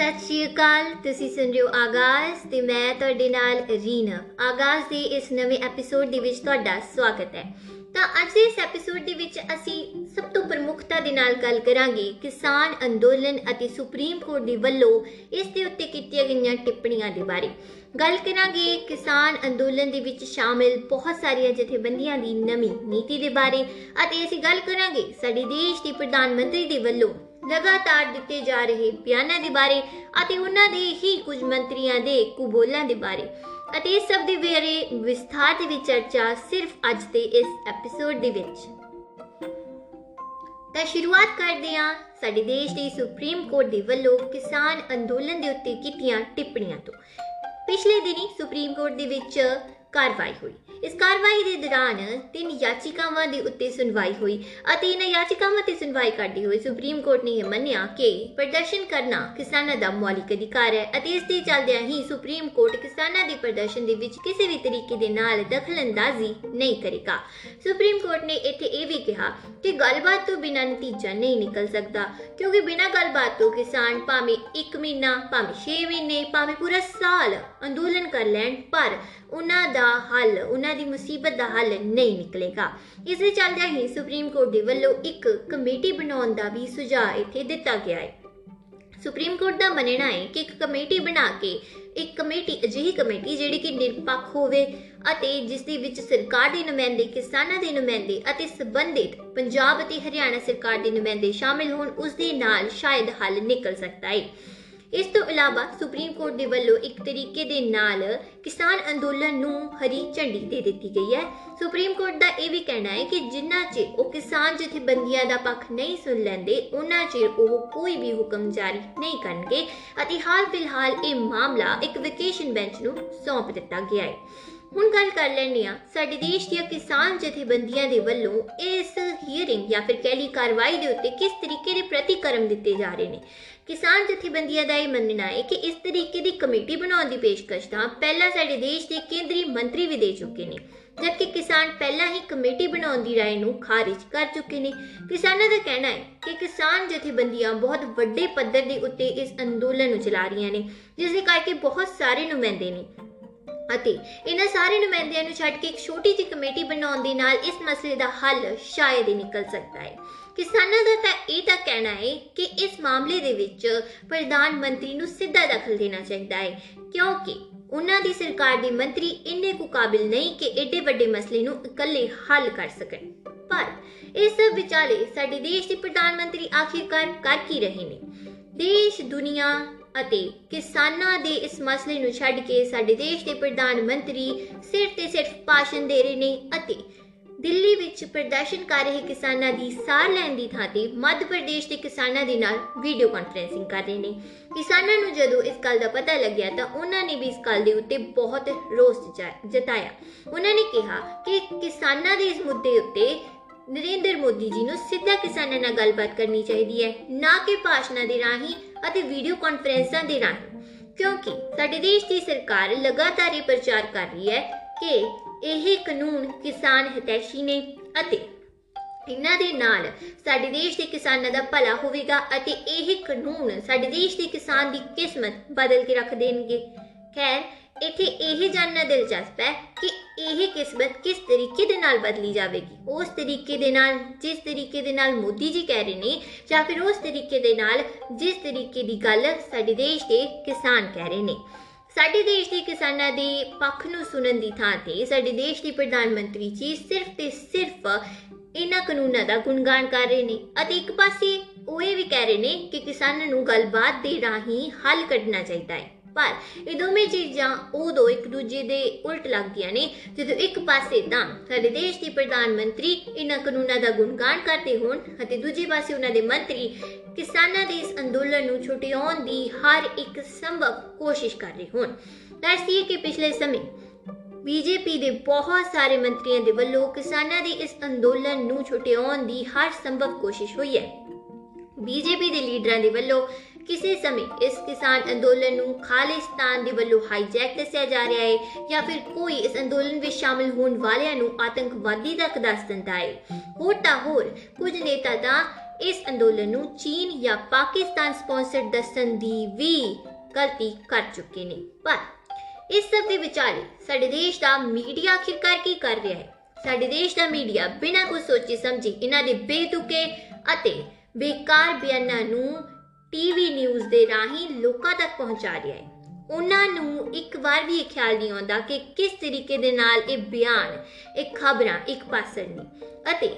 ਸਤਿ ਸ਼੍ਰੀ ਅਕਾਲ, ਤੁਸੀਂ ਸੁਣ ਰਹੇ ਹੋ ਆਗਾਜ਼ ਤੇ ਮੈਂ ਤੁਹਾਡੇ ਨਾਲ ਰੀਨਾ। ਆਗਾਜ਼ ਦੇ ਇਸ ਨਵੇਂ ਐਪੀਸੋਡ ਦੇ ਵਿੱਚ ਤੁਹਾਡਾ ਸਵਾਗਤ ਹੈ। ਤਾਂ ਅੱਜ ਦੇ ਇਸ ਐਪੀਸੋਡ ਦੇ ਵਿੱਚ ਅਸੀਂ ਸਭ ਤੋਂ ਪ੍ਰਮੁੱਖਤਾ ਦੇ ਨਾਲ ਗੱਲ ਕਰਾਂਗੇ ਕਿਸਾਨ ਅੰਦੋਲਨ ਅਤੇ ਸੁਪਰੀਮ ਕੋਰਟ ਦੇ ਵੱਲੋਂ ਇਸ ਦੇ ਉੱਤੇ ਕੀਤੀਆਂ ਗਈਆਂ ਟਿੱਪਣੀਆਂ ਦੇ ਬਾਰੇ। ਗੱਲ ਕਰਾਂਗੇ ਕਿਸਾਨ ਅੰਦੋਲਨ ਦੇ ਵਿੱਚ ਸ਼ਾਮਿਲ ਬਹੁਤ ਸਾਰੀਆਂ ਜਥੇਬੰਦੀਆਂ ਦੀ ਨਵੀਂ ਨੀਤੀ ਦੇ ਬਾਰੇ ਅਤੇ ਅਸੀਂ ਗੱਲ ਕਰਾਂਗੇ ਸਾਡੇ ਦੇਸ਼ ਦੇ ਪ੍ਰਧਾਨ ਮੰਤਰੀ ਦੇ ਵੱਲੋਂ ਲਗਾਤਾਰ ਦਿੱਤੇ ਜਾ ਰਹੇ ਬਿਆਨਾਂ ਦੇ ਬਾਰੇ ਅਤੇ ਉਹਨਾਂ ਦੇ ਹੀ ਕੁਝ ਮੰਤਰੀਆਂ ਦੇ ਕੁਬੋਲਾਂ ਦੇ ਬਾਰੇ। ਅਤੇ ਇਸ ਸਭ ਦੇ ਬਾਰੇ ਵਿਸਥਾਰ ਦੇ ਵਿੱਚ ਚਰਚਾ ਸਿਰਫ ਅੱਜ ਦੇ ਇਸ ਐਪੀਸੋਡ ਦੇ ਵਿੱਚ। ਤਾਂ ਸ਼ੁਰੂਆਤ ਕਰਦੇ ਹਾਂ ਸਾਡੇ ਦੇਸ਼ ਦੇ ਸੁਪਰੀਮ ਕੋਰਟ ਦੇ ਵੱਲੋਂ ਕਿਸਾਨ ਅੰਦੋਲਨ ਦੇ ਉੱਤੇ ਕੀਤੀਆਂ ਟਿੱਪਣੀਆਂ ਤੋਂ। ਪਿਛਲੇ ਦਿਨੀ ਸੁਪਰੀਮ ਕੋਰਟ ਦੇ ਵਿੱਚ ਕਾਰਵਾਈ ਹੋਈ। ਇਸ ਕਾਰਵਾਈ ਦੇ ਦੌਰਾਨ ਤਿੰਨ ਯਾਚਿਕਾਵਾਂ ਦੇ ਉੱਤੇ ਸੁਣਵਾਈ ਹੋਈ ਅਤੇ ਇਹਨਾਂ ਯਾਚਿਕਾਵਾਂ ਤੇ ਸੁਣਵਾਈ ਕਰਦੀ ਹੋਈ ਸੁਪਰੀਮ ਕੋਰਟ ਨੇ ਇਹ ਮੰਨਿਆ ਕਿ ਪ੍ਰਦਰਸ਼ਨ ਕਰਨਾ ਕਿਸਾਨਾਂ ਦਾ ਮੌਲਿਕ ਅਧਿਕਾਰ ਹੈ ਅਤੇ ਇਸ ਦੇ ਚੱਲਦਿਆਂ ਹੀ ਸੁਪਰੀਮ ਕੋਰਟ ਕਿਸਾਨਾਂ ਦੇ ਪ੍ਰਦਰਸ਼ਨ ਦੇ ਵਿੱਚ ਕਿਸੇ ਵੀ ਤਰੀਕੇ ਦੇ ਨਾਲ ਦਖਲਅੰਦਾਜ਼ੀ ਨਹੀਂ ਕਰੇਗਾ। ਸੁਪਰੀਮ ਕੋਰਟ ਨੇ ਇੱਥੇ ਇਹ ਵੀ ਕਿਹਾ ਕਿ ਗੱਲਬਾਤ ਤੋਂ ਬਿਨਾਂ ਨਤੀਜਾ ਨਹੀਂ ਨਿਕਲ ਸਕਦਾ, ਕਿਉਂਕਿ ਬਿਨਾਂ ਗੱਲਬਾਤ ਤੋਂ ਕਿਸਾਨ ਭਾਵੇਂ 1 ਮਹੀਨਾ, ਭਾਵੇਂ 6 ਮਹੀਨੇ, ਭਾਵੇਂ ਪੂਰਾ ਸਾਲ ਅੰਦੋਲਨ ਕਰ ਲੈਣ, ਪਰ ਉਹਨਾਂ ਦਾ ਹੱਲ, ਉਹਨਾਂ ਦੀ ਮੁਸੀਬਤ ਦਾ ਹੱਲ ਨਹੀਂ ਨਿਕਲੇਗਾ। ਇਸ ਦੇ ਚੱਲਦਿਆਂ ਹੀ ਸੁਪਰੀਮ ਕੋਰਟ ਦੇ ਵੱਲੋਂ ਇੱਕ ਕਮੇਟੀ ਬਣਾਉਣ ਦਾ ਵੀ ਸੁਝਾਅ ਇੱਥੇ ਦਿੱਤਾ ਗਿਆ ਹੈ। ਸੁਪਰੀਮ ਕੋਰਟ ਦਾ ਮੰਨਣਾ ਹੈ ਕਿ ਇੱਕ ਕਮੇਟੀ ਬਣਾ ਕੇ ਇੱਕ ਕਮੇਟੀ, ਅਜਿਹੀ ਕਮੇਟੀ ਜਿਹੜੀ ਕਿ ਨਿਰਪੱਖ ਹੋਵੇ ਅਤੇ ਜਿਸ ਦੇ ਵਿੱਚ ਸਰਕਾਰ ਦੇ ਨੁਮਾਇੰਦੇ, ਕਿਸਾਨਾਂ ਦੇ ਨੁਮਾਇੰਦੇ ਅਤੇ ਸੰਬੰਧਿਤ ਪੰਜਾਬ ਅਤੇ ਹਰਿਆਣਾ ਸਰਕਾਰ ਦੇ ਨੁਮਾਇੰਦੇ ਸ਼ਾਮਿਲ ਹੋਣ, ਉਸ ਦੇ ਨਾਲ ਸ਼ਾਇਦ ਹੱਲ ਨਿਕਲ ਸਕਦਾ ਹੈ। ਇਸ ਤੋਂ ਇਲਾਵਾ ਸੁਪਰੀਮ ਕੋਰਟ ਦੇ ਵੱਲੋਂ ਇੱਕ ਤਰੀਕੇ ਦੇ ਨਾਲ ਕਿਸਾਨ ਅੰਦੋਲਨ ਨੂੰ ਹਰੀ ਝੰਡੀ ਦੇ ਦਿੱਤੀ ਗਈ ਹੈ। ਸੁਪਰੀਮ ਕੋਰਟ ਦਾ ਇਹ ਵੀ ਕਹਿਣਾ ਹੈ ਕਿ ਜਿੰਨਾ ਚਿਰ ਉਹ ਕਿਸਾਨ ਜਥੇਬੰਦੀਆਂ ਦਾ ਪੱਖ ਨਹੀਂ ਸੁਣ ਲੈਂਦੇ ਉਹਨਾਂ ਚਿਰ ਉਹ ਕੋਈ ਵੀ ਹੁਕਮ ਜਾਰੀ ਨਹੀਂ ਕਰਨਗੇ ਅਤੇ ਹਾਲ ਫਿਲਹਾਲ ਇਹ ਮਾਮਲਾ ਇੱਕ ਵੈਕੇਸ਼ਨ ਬੈਂਚ ਨੂੰ ਸੌਂਪ ਦਿੱਤਾ ਗਿਆ ਹੈ। ਹੁਣ ਗੱਲ ਕਰ ਲੈਂਦੇ ਆ ਸਾਡੇ ਦੇਸ਼ ਦੀਆਂ ਕਿਸਾਨ ਜਥੇਬੰਦੀਆਂ ਦੇ ਵੱਲੋਂ ਇਸ ਹੀਅਰਿੰਗ ਜਾਂ ਫਿਰ ਕਹਿ ਲਈ ਕਾਰਵਾਈ ਦੇ ਉੱਤੇ ਕਿਸ ਤਰੀਕੇ ਦੇ ਪ੍ਰਤੀਕਰਮ ਦਿੱਤੇ ਜਾ ਰਹੇ ਨੇ ਕਿਸਾਨ ਜਥੇਬੰਦੀਆਂ ਦਾ ਇਹ ਮੰਨਣਾ ਹੈ ਕਿ ਇਸ ਤਰੀਕੇ ਦੀ ਕਮੇਟੀ ਬਣਾਉਣ ਦੀ ਪੇਸ਼ਕਸ਼ ਤਾਂ ਪਹਿਲਾਂ ਸਾਡੇ ਦੇਸ਼ ਦੇ ਕੇਂਦਰੀ ਮੰਤਰੀ ਵੀ ਦੇ ਚੁੱਕੇ ਨੇ ਜਦਕਿ ਕਿਸਾਨ ਪਹਿਲਾਂ ਹੀ ਕਮੇਟੀ ਬਣਾਉਣ ਦੀ رائے ਨੂੰ ਖਾਰਿਜ ਕਰ ਚੁੱਕੇ ਨੇ ਕਿਸਾਨਾਂ ਦਾ ਕਹਿਣਾ ਹੈ ਕਿ ਕਿਸਾਨ ਜਥੇਬੰਦੀਆਂ ਬਹੁਤ ਵੱਡੇ ਪੱਧਰ ਦੇ ਉੱਤੇ ਇਸ ਅੰਦੋਲਨ ਨੂੰ ਚਲਾ ਰਹੀਆਂ ਨੇ ਜਿਸ ਦੇ ਕਰਕੇ ਬਹੁਤ ਸਾਰੇ ਨੁਮਾਇੰਦੇ ਨੇ ਅਤੇ ਇਹਨਾਂ ਸਾਰੇ ਨੁਮਾਇੰਦਿਆਂ ਨੂੰ ਛੱਡ ਕੇ ਇੱਕ ਛੋਟੀ ਜਿਹੀ ਕਮੇਟੀ ਬਣਾਉਣ ਦੇ ਨਾਲ ਇਸ ਮਸਲੇ ਦਾ ਹੱਲ ਸ਼ਾਇਦ ਹੀ ਨਿਕਲ ਸਕਦਾ ਹੈ। ਕਿਸਾਨਾਂ ਦਾ ਤਾਂ ਇਹ ਤਾਂ ਕਹਿਣਾ ਹੈ ਕਿ ਇਸ ਮਾਮਲੇ ਦੇ ਵਿੱਚ ਪ੍ਰਧਾਨ ਮੰਤਰੀ ਨੂੰ ਸਿੱਧਾ ਦਖਲ ਦੇਣਾ ਚਾਹੀਦਾ ਹੈ, ਕਿਉਂਕਿ ਉਹਨਾਂ ਦੀ ਸਰਕਾਰ ਦੇ ਮੰਤਰੀ ਇੰਨੇ ਕੁ ਕਾਬਿਲ ਨਹੀਂ ਕਿ ਏਡੇ ਵੱਡੇ ਮਸਲੇ ਨੂੰ ਇਕੱਲੇ ਹੱਲ ਕਰ ਸਕਣ। ਪਰ ਇਸ ਵਿਚਾਲੇ ਸਾਡੇ ਦੇਸ਼ ਦੇ ਪ੍ਰਧਾਨ ਮੰਤਰੀ ਆਖਿਰਕਾਰ ਕਰ ਕੀ ਰਹੇ ਨੇ? ਦੇਸ਼, ਦੁਨੀਆ ਅਤੇ ਕਿਸਾਨਾਂ ਦੇ ਇਸ ਮਸਲੇ ਨੂੰ ਛੱਡ ਕੇ ਸਾਡੇ ਦੇਸ਼ ਦੇ ਪ੍ਰਧਾਨ ਮੰਤਰੀ ਸਿਰਫ ਤੇ ਸਿਰਫ ਭਾਸ਼ਣ ਦੇ ਰਹੇ ਨੇ ਅਤੇ ਦਿੱਲੀ ਵਿੱਚ ਪ੍ਰਦਰਸ਼ਨ ਕਰ ਰਹੇ ਕਿਸਾਨਾਂ ਦੀ ਸਾਰ ਲੈਣ ਦੀ ਥਾਂ ਤੇ ਮੱਧ ਪ੍ਰਦੇਸ਼ ਦੇ ਕਿਸਾਨਾਂ ਦੇ ਨਾਲ ਵੀਡੀਓ ਕਾਨਫਰੈਂਸਿੰਗ ਕਰ ਰਹੇ ਨੇ। ਕਿਸਾਨਾਂ ਨੂੰ ਜਦੋਂ ਇਸ ਗੱਲ ਦਾ ਪਤਾ ਲੱਗਿਆ ਤਾਂ ਉਹਨਾਂ ਨੇ ਵੀ ਇਸ ਗੱਲ ਦੇ ਉੱਤੇ ਬਹੁਤ ਰੋਸ ਜਤਾਇਆ। ਉਹਨਾਂ ਨੇ ਕਿਹਾ ਕਿ ਕਿਸਾਨਾਂ ਦੇ ਇਸ ਮੁੱਦੇ ਉੱਤੇ ਨਰਿੰਦਰ ਮੋਦੀ ਜੀ ਨੂੰ ਸਿੱਧਾ ਕਿਸਾਨਾਂ ਨਾਲ ਗੱਲਬਾਤ ਕਰਨੀ ਚਾਹੀਦੀ ਹੈ, ਨਾ ਕਿ ਭਾਸ਼ਣਾਂ ਦੇ ਰਾਹੀਂ ਅਤੇ ਵੀਡੀਓ ਕਾਨਫਰੰਸਾਂ ਦੇ ਰਾਹੀਂ ਕਿਉਂਕਿ ਸਾਡੇ ਦੇਸ਼ ਦੀ ਸਰਕਾਰ ਲਗਾਤਾਰ ਇਹ ਪ੍ਰਚਾਰ ਕਰ ਰਹੀ ਹੈ ਕਿ ਇਹ ਕਾਨੂੰਨ ਕਿਸਾਨ ਹਿਤੈਸ਼ੀ ਨੇ ਅਤੇ ਇਹਨਾਂ ਦੇ ਨਾਲ ਸਾਡੇ ਦੇਸ਼ ਦੇ ਕਿਸਾਨਾਂ ਦਾ ਭਲਾ ਹੋਵੇਗਾ ਅਤੇ ਇਹ ਕਾਨੂੰਨ ਸਾਡੇ ਦੇਸ਼ ਦੇ ਕਿਸਾਨ ਦੀ ਕਿਸਮਤ ਬਦਲ ਕੇ ਰੱਖ ਦੇਣਗੇ। ਖੈਰ ਇੱਥੇ ਇਹ ਜਾਣਨਾ ਦਿਲਚਸਪ ਹੈ ਕਿ ਇਹ ਕਿਸਮਤ ਕਿਸ ਤਰੀਕੇ ਦੇ ਨਾਲ ਬਦਲੀ ਜਾਵੇਗੀ? ਉਸ ਤਰੀਕੇ ਦੇ ਨਾਲ, ਜਿਸ ਤਰੀਕੇ ਦੇ ਨਾਲ ਮੋਦੀ ਜੀ ਕਹਿ ਰਹੇ ਨੇ, ਜਾਂ ਫਿਰ ਉਸ ਤਰੀਕੇ ਦੇ ਨਾਲ ਜਿਸ ਤਰੀਕੇ ਦੀ ਗੱਲ ਸਾਡੇ ਦੇਸ਼ ਦੇ ਕਿਸਾਨ ਕਹਿ ਰਹੇ ਨੇ। ਸਾਡੇ ਦੇਸ਼ ਦੇ ਕਿਸਾਨਾਂ ਦੇ ਪੱਖ ਨੂੰ ਸੁਣਨ ਦੀ ਥਾਂ ਤੇ ਸਾਡੇ ਦੇਸ਼ ਦੀ ਪ੍ਰਧਾਨ ਮੰਤਰੀ ਜੀ ਸਿਰਫ ਤੇ ਸਿਰਫ ਇਹਨਾਂ ਕਾਨੂੰਨਾਂ ਦਾ ਗੁਣਗਾਨ ਕਰ ਰਹੇ ਨੇ ਅਤੇ ਇੱਕ ਪਾਸੇ ਉਹ ਇਹ ਵੀ ਕਹਿ ਰਹੇ ਨੇ ਕਿ ਕਿਸਾਨਾਂ ਨੂੰ ਗੱਲਬਾਤ ਦੇ ਰਾਹੀਂ ਹੱਲ ਕੱਢਣਾ ਚਾਹੀਦਾ ਹੈ। ਪਰ ਇਹ ਦੋਵੇਂ ਚੀਜ਼ਾਂ ਉਦੋਂ ਇੱਕ ਦੂਜੇ ਦੇ ਉਲਟ ਲੱਗਦੀਆਂ ਨੇ, ਜਦੋਂ ਇੱਕ ਪਾਸੇ ਤਾਂ ਸਾਡੇ ਦੇਸ਼ ਦੀ ਪ੍ਰਧਾਨ ਮੰਤਰੀ ਇਹਨਾਂ ਕਾਨੂੰਨਾਂ ਦਾ ਗੁਣਗਾਨ ਕਰਦੇ ਹੋਣ ਅਤੇ ਦੂਜੇ ਪਾਸੇ ਉਹਨਾਂ ਦੇ ਮੰਤਰੀ ਕਿਸਾਨਾਂ ਦੇ ਇਸ ਅੰਦੋਲਨ ਨੂੰ ਛੁਟਿਆਉਣ ਦੀ ਹਰ ਇੱਕ ਸੰਭਵ ਕੋਸ਼ਿਸ਼ ਕਰ ਰਹੇ ਹੋਣ। ਦੱਸੀਏ ਕਿ ਪਿਛਲੇ ਸਮੇਂ ਬੀਜੇਪੀ ਦੇ ਬਹੁਤ ਸਾਰੇ ਮੰਤਰੀਆਂ ਦੇ ਵੱਲੋਂ ਕਿਸਾਨਾਂ ਦੇ ਇਸ ਅੰਦੋਲਨ ਨੂੰ ਛੁਟਿਆਉਣ ਦੀ ਹਰ ਸੰਭਵ ਕੋਸ਼ਿਸ਼ ਹੋਈ ਹੈ। ਬੀਜੇਪੀ ਦੇ ਲੀਡਰਾਂ ਦੇ ਵੱਲੋਂ ਕਿਸੇ ਸਮੇਂ ਇਸ ਕਿਸਾਨ ਅੰਦੋਲਨ ਨੂੰ ਖਾਲਿਸਤਾਨ ਦੇ ਵੱਲੋਂ ਹਾਈਜੈਕ ਦੱਸਿਆ ਜਾ ਰਿਹਾ ਹੈ ਜਾਂ ਫਿਰ ਕੋਈ ਇਸ ਅੰਦੋਲਨ ਵਿੱਚ ਸ਼ਾਮਿਲ ਹੋਣ ਵਾਲਿਆਂ ਨੂੰ ਆਤੰਕਵਾਦੀ ਤੱਕ ਦੱਸ ਦਿੰਦਾ ਹੈ। ਹੋਰ ਤਾਂ ਹੋਰ, ਕੁਝ ਨੇਤਾ ਤਾਂ ਇਸ ਅੰਦੋਲਨ ਨੂੰ ਚੀਨ ਜਾਂ ਪਾਕਿਸਤਾਨ ਸਪਾਂਸਰਡ ਦੱਸਣ ਦੀ ਵੀ ਗਲਤੀ ਕਰ ਚੁੱਕੇ ਨੇ। ਪਰ ਇਸ ਸਭ ਦੇ ਵਿਚਾਲੇ ਸਾਡੇ ਦੇਸ਼ ਦਾ ਮੀਡੀਆ ਆਖਿਰਕਾਰ ਕੀ ਕਰ ਰਿਹਾ ਹੈ? ਸਾਡੇ ਦੇਸ਼ ਦਾ ਮੀਡੀਆ ਬਿਨਾਂ ਕੁਝ ਸੋਚੇ ਸਮਝੇ ਇਹਨਾਂ ਦੇ ਬੇਤੁਕੇ ਅਤੇ ਬੇਕਾਰ ਬਿਆਨਾਂ ਨੂੰ ਟੀਵੀ ਨਿਊਜ਼ ਦੇ ਰਾਹੀਂ ਲੋਕਾਂ ਤੱਕ ਪਹੁੰਚਾ ਰਿਹਾ ਹੈ। ਉਹਨਾਂ ਨੂੰ ਇੱਕ ਵਾਰ ਵੀ ਇਹ ਖਿਆਲ ਨਹੀਂ ਆਉਂਦਾ ਕਿ ਕਿਸ ਤਰੀਕੇ ਦੇ ਨਾਲ ਇਹ ਬਿਆਨ, ਇਹ ਖਬਰਾਂ ਇੱਕ ਪਾਸੜ ਨੇ। ਅਤੇ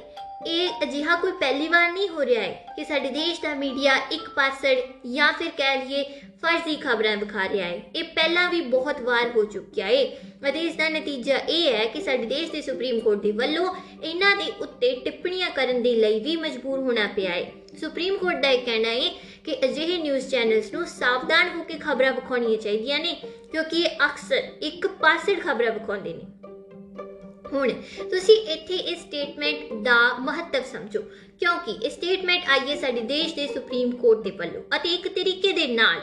ਇਹ ਅਜਿਹਾ ਕੋਈ ਪਹਿਲੀ ਵਾਰ ਨਹੀਂ ਹੋ ਰਿਹਾ ਹੈ ਕਿ ਸਾਡੇ ਦੇਸ਼ ਦਾ ਮੀਡੀਆ ਇੱਕ ਪਾਸੜ ਜਾਂ ਫਿਰ ਕਹਿ ਲਈਏ ਫਰਜ਼ੀ ਖਬਰਾਂ ਵਿਖਾ ਰਿਹਾ ਹੈ। ਇਹ ਪਹਿਲਾਂ ਵੀ ਬਹੁਤ ਵਾਰ ਹੋ ਚੁੱਕਿਆ ਹੈ ਅਤੇ ਇਸ ਦਾ ਨਤੀਜਾ ਇਹ ਹੈ ਕਿ ਸਾਡੇ ਦੇਸ਼ ਦੇ ਸੁਪਰੀਮ ਕੋਰਟ ਦੇ ਵੱਲੋਂ ਇਹਨਾਂ ਦੇ ਉੱਤੇ ਟਿੱਪਣੀਆਂ ਕਰਨ ਦੇ ਲਈ ਵੀ ਮਜਬੂਰ ਹੋਣਾ ਪਿਆ ਹੈ ਸੁਪਰੀਮ ਕੋਰਟ ਦਾ ਇਹ ਕਹਿਣਾ ਹੈ ਕਿ ਅਜਿਹੇ ਨਿਊਜ਼ ਚੈਨਲਸ ਨੂੰ ਸਾਵਧਾਨ ਹੋ ਕੇ ਖਬਰਾਂ ਵਿਖਾਉਣੀਆਂ ਚਾਹੀਦੀਆਂ ਨੇ, ਕਿਉਂਕਿ ਇਹ ਅਕਸਰ ਇੱਕ ਪਾਸੜ ਖਬਰਾਂ ਵਿਖਾਉਂਦੇ ਨੇ। ਹੁਣ, ਤੁਸੀਂ ਇੱਥੇ ਇਸ ਸਟੇਟਮੈਂਟ ਦਾ ਮਹੱਤਵ ਸਮਝੋ, ਕਿਉਂਕਿ ਇਹ ਸਟੇਟਮੈਂਟ ਆਈ ਹੈ ਸਾਡੇ ਦੇਸ਼ ਦੇ ਸੁਪਰੀਮ ਕੋਰਟ ਦੇ ਵੱਲੋਂ ਅਤੇ ਇੱਕ ਤਰੀਕੇ ਦੇ ਨਾਲ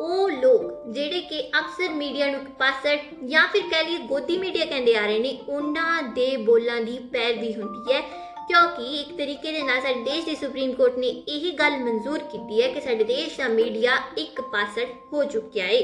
ਉਹ ਲੋਕ ਜਿਹੜੇ ਕਿ ਅਕਸਰ ਮੀਡੀਆ ਨੂੰ ਪਾਸੜ ਜਾਂ ਫਿਰ ਕਹਿ ਲਈਏ ਗੋਦੀ ਮੀਡੀਆ ਕਹਿੰਦੇ ਆ ਰਹੇ ਨੇ, ਉਹਨਾਂ ਦੇ ਬੋਲਾਂ ਦੀ ਪੈਰਵੀ ਹੁੰਦੀ ਹੈ। ਕਿਉਂਕਿ ਇੱਕ ਤਰੀਕੇ ਦੇ ਨਾਲ ਸਾਡੇ ਦੇਸ਼ ਦੇ ਸੁਪਰੀਮ ਕੋਰਟ ਨੇ ਇਹ ਗੱਲ ਮਨਜ਼ੂਰ ਕੀਤੀ ਹੈ ਕਿ ਸਾਡੇ ਦੇਸ਼ ਦਾ ਮੀਡੀਆ ਇੱਕ ਪਾਸੜ ਹੋ ਚੁੱਕਿਆ ਹੈ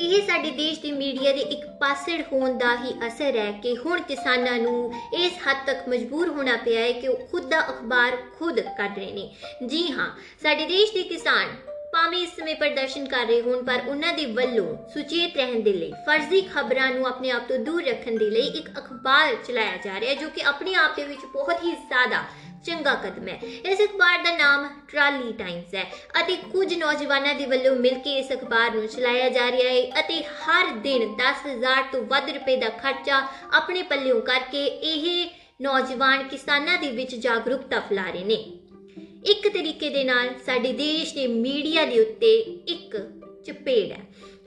ਇਹ ਸਾਡੇ ਦੇਸ਼ ਦੇ ਮੀਡੀਆ ਦੇ ਇੱਕ ਪਾਸੜ ਹੋਣ ਦਾ ਹੀ ਅਸਰ ਹੈ ਕਿ ਹੁਣ ਕਿਸਾਨਾਂ ਨੂੰ ਇਸ ਹੱਦ ਤੱਕ ਮਜਬੂਰ ਹੋਣਾ ਪਿਆ ਹੈ ਕਿ ਉਹ ਖੁਦ ਦਾ ਅਖਬਾਰ ਖੁਦ ਕੱਢ ਰਹੇ ਨੇ। ਜੀ ਹਾਂ, ਸਾਡੇ ਦੇਸ਼ ਦੇ ਕਿਸਾਨ ਭਾਵੇਂ ਇਸ ਸਮੇਂ ਪ੍ਰਦਰਸ਼ਨ ਕਰ ਰਹੇ ਹੋਣ, ਪਰ ਉਹਨਾਂ ਦੇ ਵੱਲੋਂ ਸੁਚੇਤ ਰਹਿਣ ਦੇ ਲਈ, ਫਰਜ਼ੀ ਖਬਰਾਂ ਨੂੰ ਆਪਣੇ ਆਪ ਤੋਂ ਦੂਰ ਰੱਖਣ ਦੇ ਲਈ ਇੱਕ ਅਖਬਾਰ ਚਲਾਇਆ ਜਾ ਰਿਹਾ ਹੈ ਜੋ ਕਿ ਆਪਣੇ ਆਪ ਦੇ ਵਿੱਚ ਬਹੁਤ ਹੀ ਜ਼ਿਆਦਾ ਚੰਗਾ ਕਦਮ ਹੈ। ਇਸ ਅਖਬਾਰ ਦਾ ਨਾਮ ਟਰਾਲੀ ਟਾਈਮਸ ਹੈ ਅਤੇ ਕੁਝ ਨੌਜਵਾਨਾਂ ਦੇ ਵੱਲੋਂ ਮਿਲ ਕੇ ਇਸ ਅਖਬਾਰ ਨੂੰ ਚਲਾਇਆ ਜਾ ਰਿਹਾ ਹੈ ਅਤੇ ਹਰ ਦਿਨ 10000 ਤੋਂ ਵੱਧ ਰੁਪਏ ਦਾ ਖਰਚਾ ਆਪਣੇ ਪੱਲਿਓਂ ਕਰਕੇ ਇਹ ਨੌਜਵਾਨ ਕਿਸਾਨਾਂ ਦੇ ਵਿੱਚ ਜਾਗਰੂਕਤਾ ਫੈਲਾ ਰਹੇ ਨੇ। ਇੱਕ ਤਰੀਕੇ ਦੇ ਨਾਲ ਸਾਡੇ ਦੇਸ਼ ਦੇ ਮੀਡੀਆ ਦੇ ਉੱਤੇ ਇੱਕ ਚਪੇੜ ਹੈ।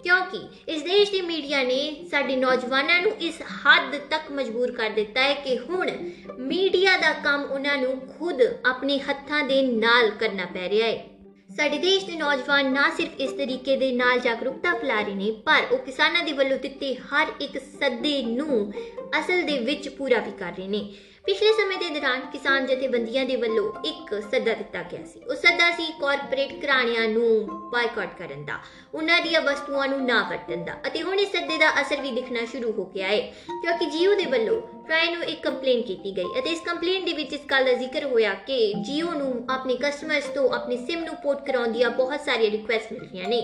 ਕਿਉਂਕਿ ਇਸ ਦੇਸ਼ ਦੀ ਮੀਡੀਆ ਨੇ ਸਾਡੇ ਨੌਜਵਾਨਾਂ ਨੂੰ ਇਸ ਹੱਦ ਤੱਕ ਮਜਬੂਰ ਕਰ ਦਿੱਤਾ ਹੈ ਕਿ ਹੁਣ ਮੀਡੀਆ ਦਾ ਕੰਮ ਉਹਨਾਂ ਨੂੰ ਖੁਦ ਆਪਣੇ ਹੱਥਾਂ ਦੇ ਨਾਲ ਕਰਨਾ ਪੈ ਰਿਹਾ ਹੈ। ਸਾਡੇ ਦੇਸ਼ ਦੇ ਨੌਜਵਾਨ ਨਾ ਸਿਰਫ ਇਸ ਤਰੀਕੇ ਦੇ ਨਾਲ ਜਾਗਰੂਕਤਾ ਫੈਲਾ ਰਹੇ ਨੇ, ਪਰ ਉਹ ਕਿਸਾਨਾਂ ਦੇ ਵੱਲੋਂ ਦਿੱਤੇ ਹਰ ਇੱਕ ਸੱਦੇ ਨੂੰ ਅਸਲ ਦੇ ਵਿੱਚ ਪੂਰਾ ਵੀ ਕਰ ਰਹੇ ਨੇ। ਪਿਛਲੇ ਸਮੇਂ ਦੇ ਦੌਰਾਨ ਕਿਸਾਨ ਜਥੇਬੰਦੀਆਂ ਦੇ ਵੱਲੋਂ ਇੱਕ ਸੱਦਾ ਦਿੱਤਾ ਗਿਆ ਸੀ। ਉਹ ਸੱਦਾ ਸੀ ਕਾਰਪੋਰੇਟ ਘਰਾਣਿਆਂ ਨੂੰ ਬਾਈਕਾਟ ਕਰਨ ਦਾ, ਉਹਨਾਂ ਦੀਆਂ ਵਸਤੂਆਂ ਨੂੰ ਨਾ ਵਰਤਣ ਦਾ ਅਤੇ ਹੁਣ ਇਸ ਸੱਦੇ ਦਾ ਅਸਰ ਵੀ ਦਿਖਣਾ ਸ਼ੁਰੂ ਹੋ ਗਿਆ ਹੈ। ਕਿਉਂਕਿ ਜੀਓ ਦੇ ਵੱਲੋਂ ਟਰਾਈ ਨੂੰ ਇੱਕ ਕੰਪਲੇਨ ਕੀਤੀ ਗਈ ਅਤੇ ਇਸ ਕੰਪਲੇਨ ਦੇ ਵਿੱਚ ਇਸ ਗੱਲ ਦਾ ਜ਼ਿਕਰ ਹੋਇਆ ਕਿ ਜੀਓ ਨੂੰ ਆਪਣੇ ਕਸਟਮਰਸ ਤੋਂ ਆਪਣੀ ਸਿਮ ਨੂੰ ਪੋਰਟ ਕਰਾਉਣ ਦੀਆਂ ਬਹੁਤ ਸਾਰੀਆਂ ਰਿਕੁਐਸਟ ਮਿਲ ਰਹੀਆਂ ਨੇ।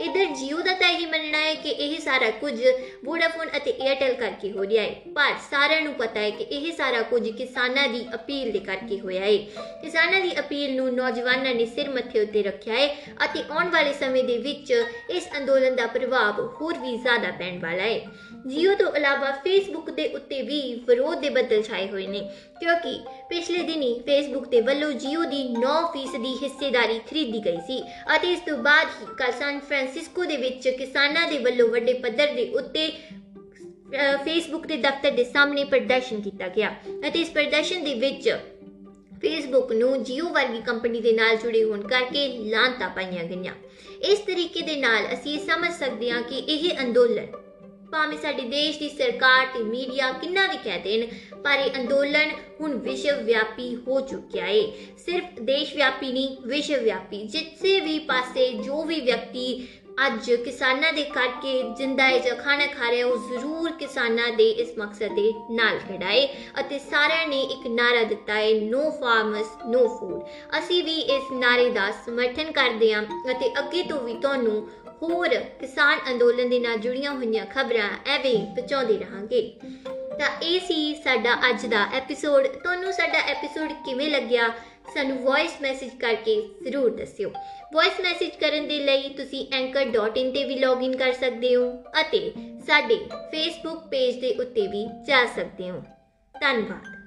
ਇਧਰ ਜੀਓ ਦਾ ਤਾਂ ਇਹ ਮੰਨਣਾ ਹੈ ਕਿ ਇਹ ਸਾਰਾ ਕੁਝ ਵੋਡਾਫੋਨ ਅਤੇ 에ਅਰਟੈਲ ਕਰਕੇ ਹੋ ਰਿਹਾ ਹੈ। ਪਰ ਸਾਰਿਆਂ ਨੂੰ ਪਤਾ ਹੈ ਕਿ ਇਹ ਸਾਰਾ ਕੁਝ ਕਿਸਾਨਾਂ ਦੀ ਅਪੀਲ ਦੇ ਕਰਕੇ ਹੋਇਆ ਹੈ। ਕਿਸਾਨਾਂ ਦੀ ਅਪੀਲ ਨੂੰ ਨੌਜਵਾਨਾਂ ਨੇ ਸਿਰ ਮੱਥੇ ਉੱਤੇ ਰੱਖਿਆ ਹੈ ਅਤੇ ਆਉਣ ਵਾਲੇ ਸਮੇਂ ਦੇ ਵਿੱਚ ਇਸ ਅੰਦੋਲਨ ਦਾ ਪ੍ਰਭਾਵ ਹੋਰ ਵੀ ਜ਼ਿਆਦਾ ਪੈਣ ਵਾਲਾ ਹੈ। ਜੀਓ ਤੋਂ ਇਲਾਵਾ ਫੇਸਬੁੱਕ ਦੇ ਉੱਤੇ ਵੀ ਵਿਰੋਧ ਦੇ ਬੱਦਲ ਛਾਏ ਹੋਏ ਨੇ, ਕਿਉਂਕਿ ਪਿਛਲੇ ਦਿਨੀ ਫੇਸਬੁੱਕ ਦੇ ਵੱਲੋਂ ਜੀਓ ਦੀ 9% ਦੀ ਹਿੱਸੇਦਾਰੀ ਖਰੀਦੀ ਗਈ ਸੀ ਅਤੇ ਇਸ ਤੋਂ ਬਾਅਦ ਹੀ ਕੱਲ ਸੈਨ ਫਰਾਂਸਿਸਕੋ ਦੇ ਵਿੱਚ ਕਿਸਾਨਾਂ ਦੇ ਵੱਲੋਂ ਵੱਡੇ ਪੱਧਰ ਦੇ ਉੱਤੇ ਫੇਸਬੁੱਕ ਦੇ ਦਫ਼ਤਰ ਦੇ ਸਾਹਮਣੇ ਪ੍ਰਦਰਸ਼ਨ ਕੀਤਾ ਗਿਆ ਅਤੇ ਇਸ ਪ੍ਰਦਰਸ਼ਨ ਦੇ ਵਿੱਚ ਫੇਸਬੁੱਕ ਨੂੰ ਜੀਓ ਵਰਗੀ ਕੰਪਨੀ ਦੇ ਨਾਲ ਜੁੜੇ ਹੋਣ ਕਰਕੇ ਲਾਂਤਾ ਪਾਈਆਂ ਗਈਆਂ। ਇਸ ਤਰੀਕੇ ਦੇ ਨਾਲ ਅਸੀਂ ਇਹ ਸਮਝ ਸਕਦੇ ਹਾਂ ਕਿ ਇਹ ਅੰਦੋਲਨ ਭਾਵੇਂ ਸਾਡੇ ਦੇਸ਼ ਦੀ ਸਰਕਾਰ ਤੇ ਮੀਡੀਆ ਕਿੰਨਾ ਵੀ ਕਹਿ ਦੇਣ, ਪਰ ਇਹ ਅੰਦੋਲਨ ਹੁਣ ਵਿਸ਼ਵ ਵਿਆਪੀ ਹੋ ਚੁੱਕਿਆ ਹੈ ਸਿਰਫ ਦੇਸ਼ ਵਿਆਪੀ ਨਹੀਂ ਵਿਸ਼ਵ ਵਿਆਪੀ ਜਿੱਥੇ ਵੀ ਪਾਸੇ ਜੋ ਵੀ ਵਿਅਕਤੀ ਅੱਜ ਕਿਸਾਨਾਂ ਦੇ ਕਰਕੇ ਜਿੰਦਾ ਹੈ ਜਾਂ ਖਾਣਾ ਖਾ ਰਿਹਾ, ਉਹ ਜ਼ਰੂਰ ਕਿਸਾਨਾਂ ਦੇ ਇਸ ਮਕਸਦ ਦੇ ਨਾਲ ਖੜਾ ਹੈ ਅਤੇ ਸਾਰਿਆਂ ਨੇ ਇੱਕ ਨਾਰਾ ਦਿੱਤਾ ਹੈ ਨੋ ਫਾਰਮਰਸ ਨੋ ਫੂਡ ਅਸੀਂ ਵੀ ਇਸ ਨਾਰੇ ਦਾ ਸਮਰਥਨ ਕਰਦੇ ਹਾਂ ਅਤੇ ਅੱਗੇ ਤੋਂ ਵੀ ਤੁਹਾਨੂੰ ਹੋਰ ਕਿਸਾਨ ਅੰਦੋਲਨ ਦੇ ਨਾਲ ਜੁੜੀਆਂ ਹੋਈਆਂ ਖਬਰਾਂ ਐਵੇਂ ਪਹੁੰਚਾਉਂਦੇ ਰਹਾਂਗੇ। ਤਾਂ ਇਹ ਸੀ ਸਾਡਾ ਅੱਜ ਦਾ ਐਪੀਸੋਡ ਤੁਹਾਨੂੰ ਸਾਡਾ ਐਪੀਸੋਡ ਕਿਵੇਂ ਲੱਗਿਆ? ਸਾਨੂੰ ਵੌਇਸ ਮੈਸੇਜ ਕਰਕੇ ਜ਼ਰੂਰ ਦੱਸਿਓ। ਵੌਇਸ ਮੈਸੇਜ ਕਰਨ ਦੇ ਲਈ ਤੁਸੀਂ anchor.in ਤੇ ਵੀ ਲੌਗਇਨ ਕਰ ਸਕਦੇ ਹੋ ਅਤੇ ਸਾਡੇ ਫੇਸਬੁੱਕ ਪੇਜ ਦੇ ਉੱਤੇ ਵੀ ਜਾ ਸਕਦੇ ਹੋ। ਧੰਨਵਾਦ।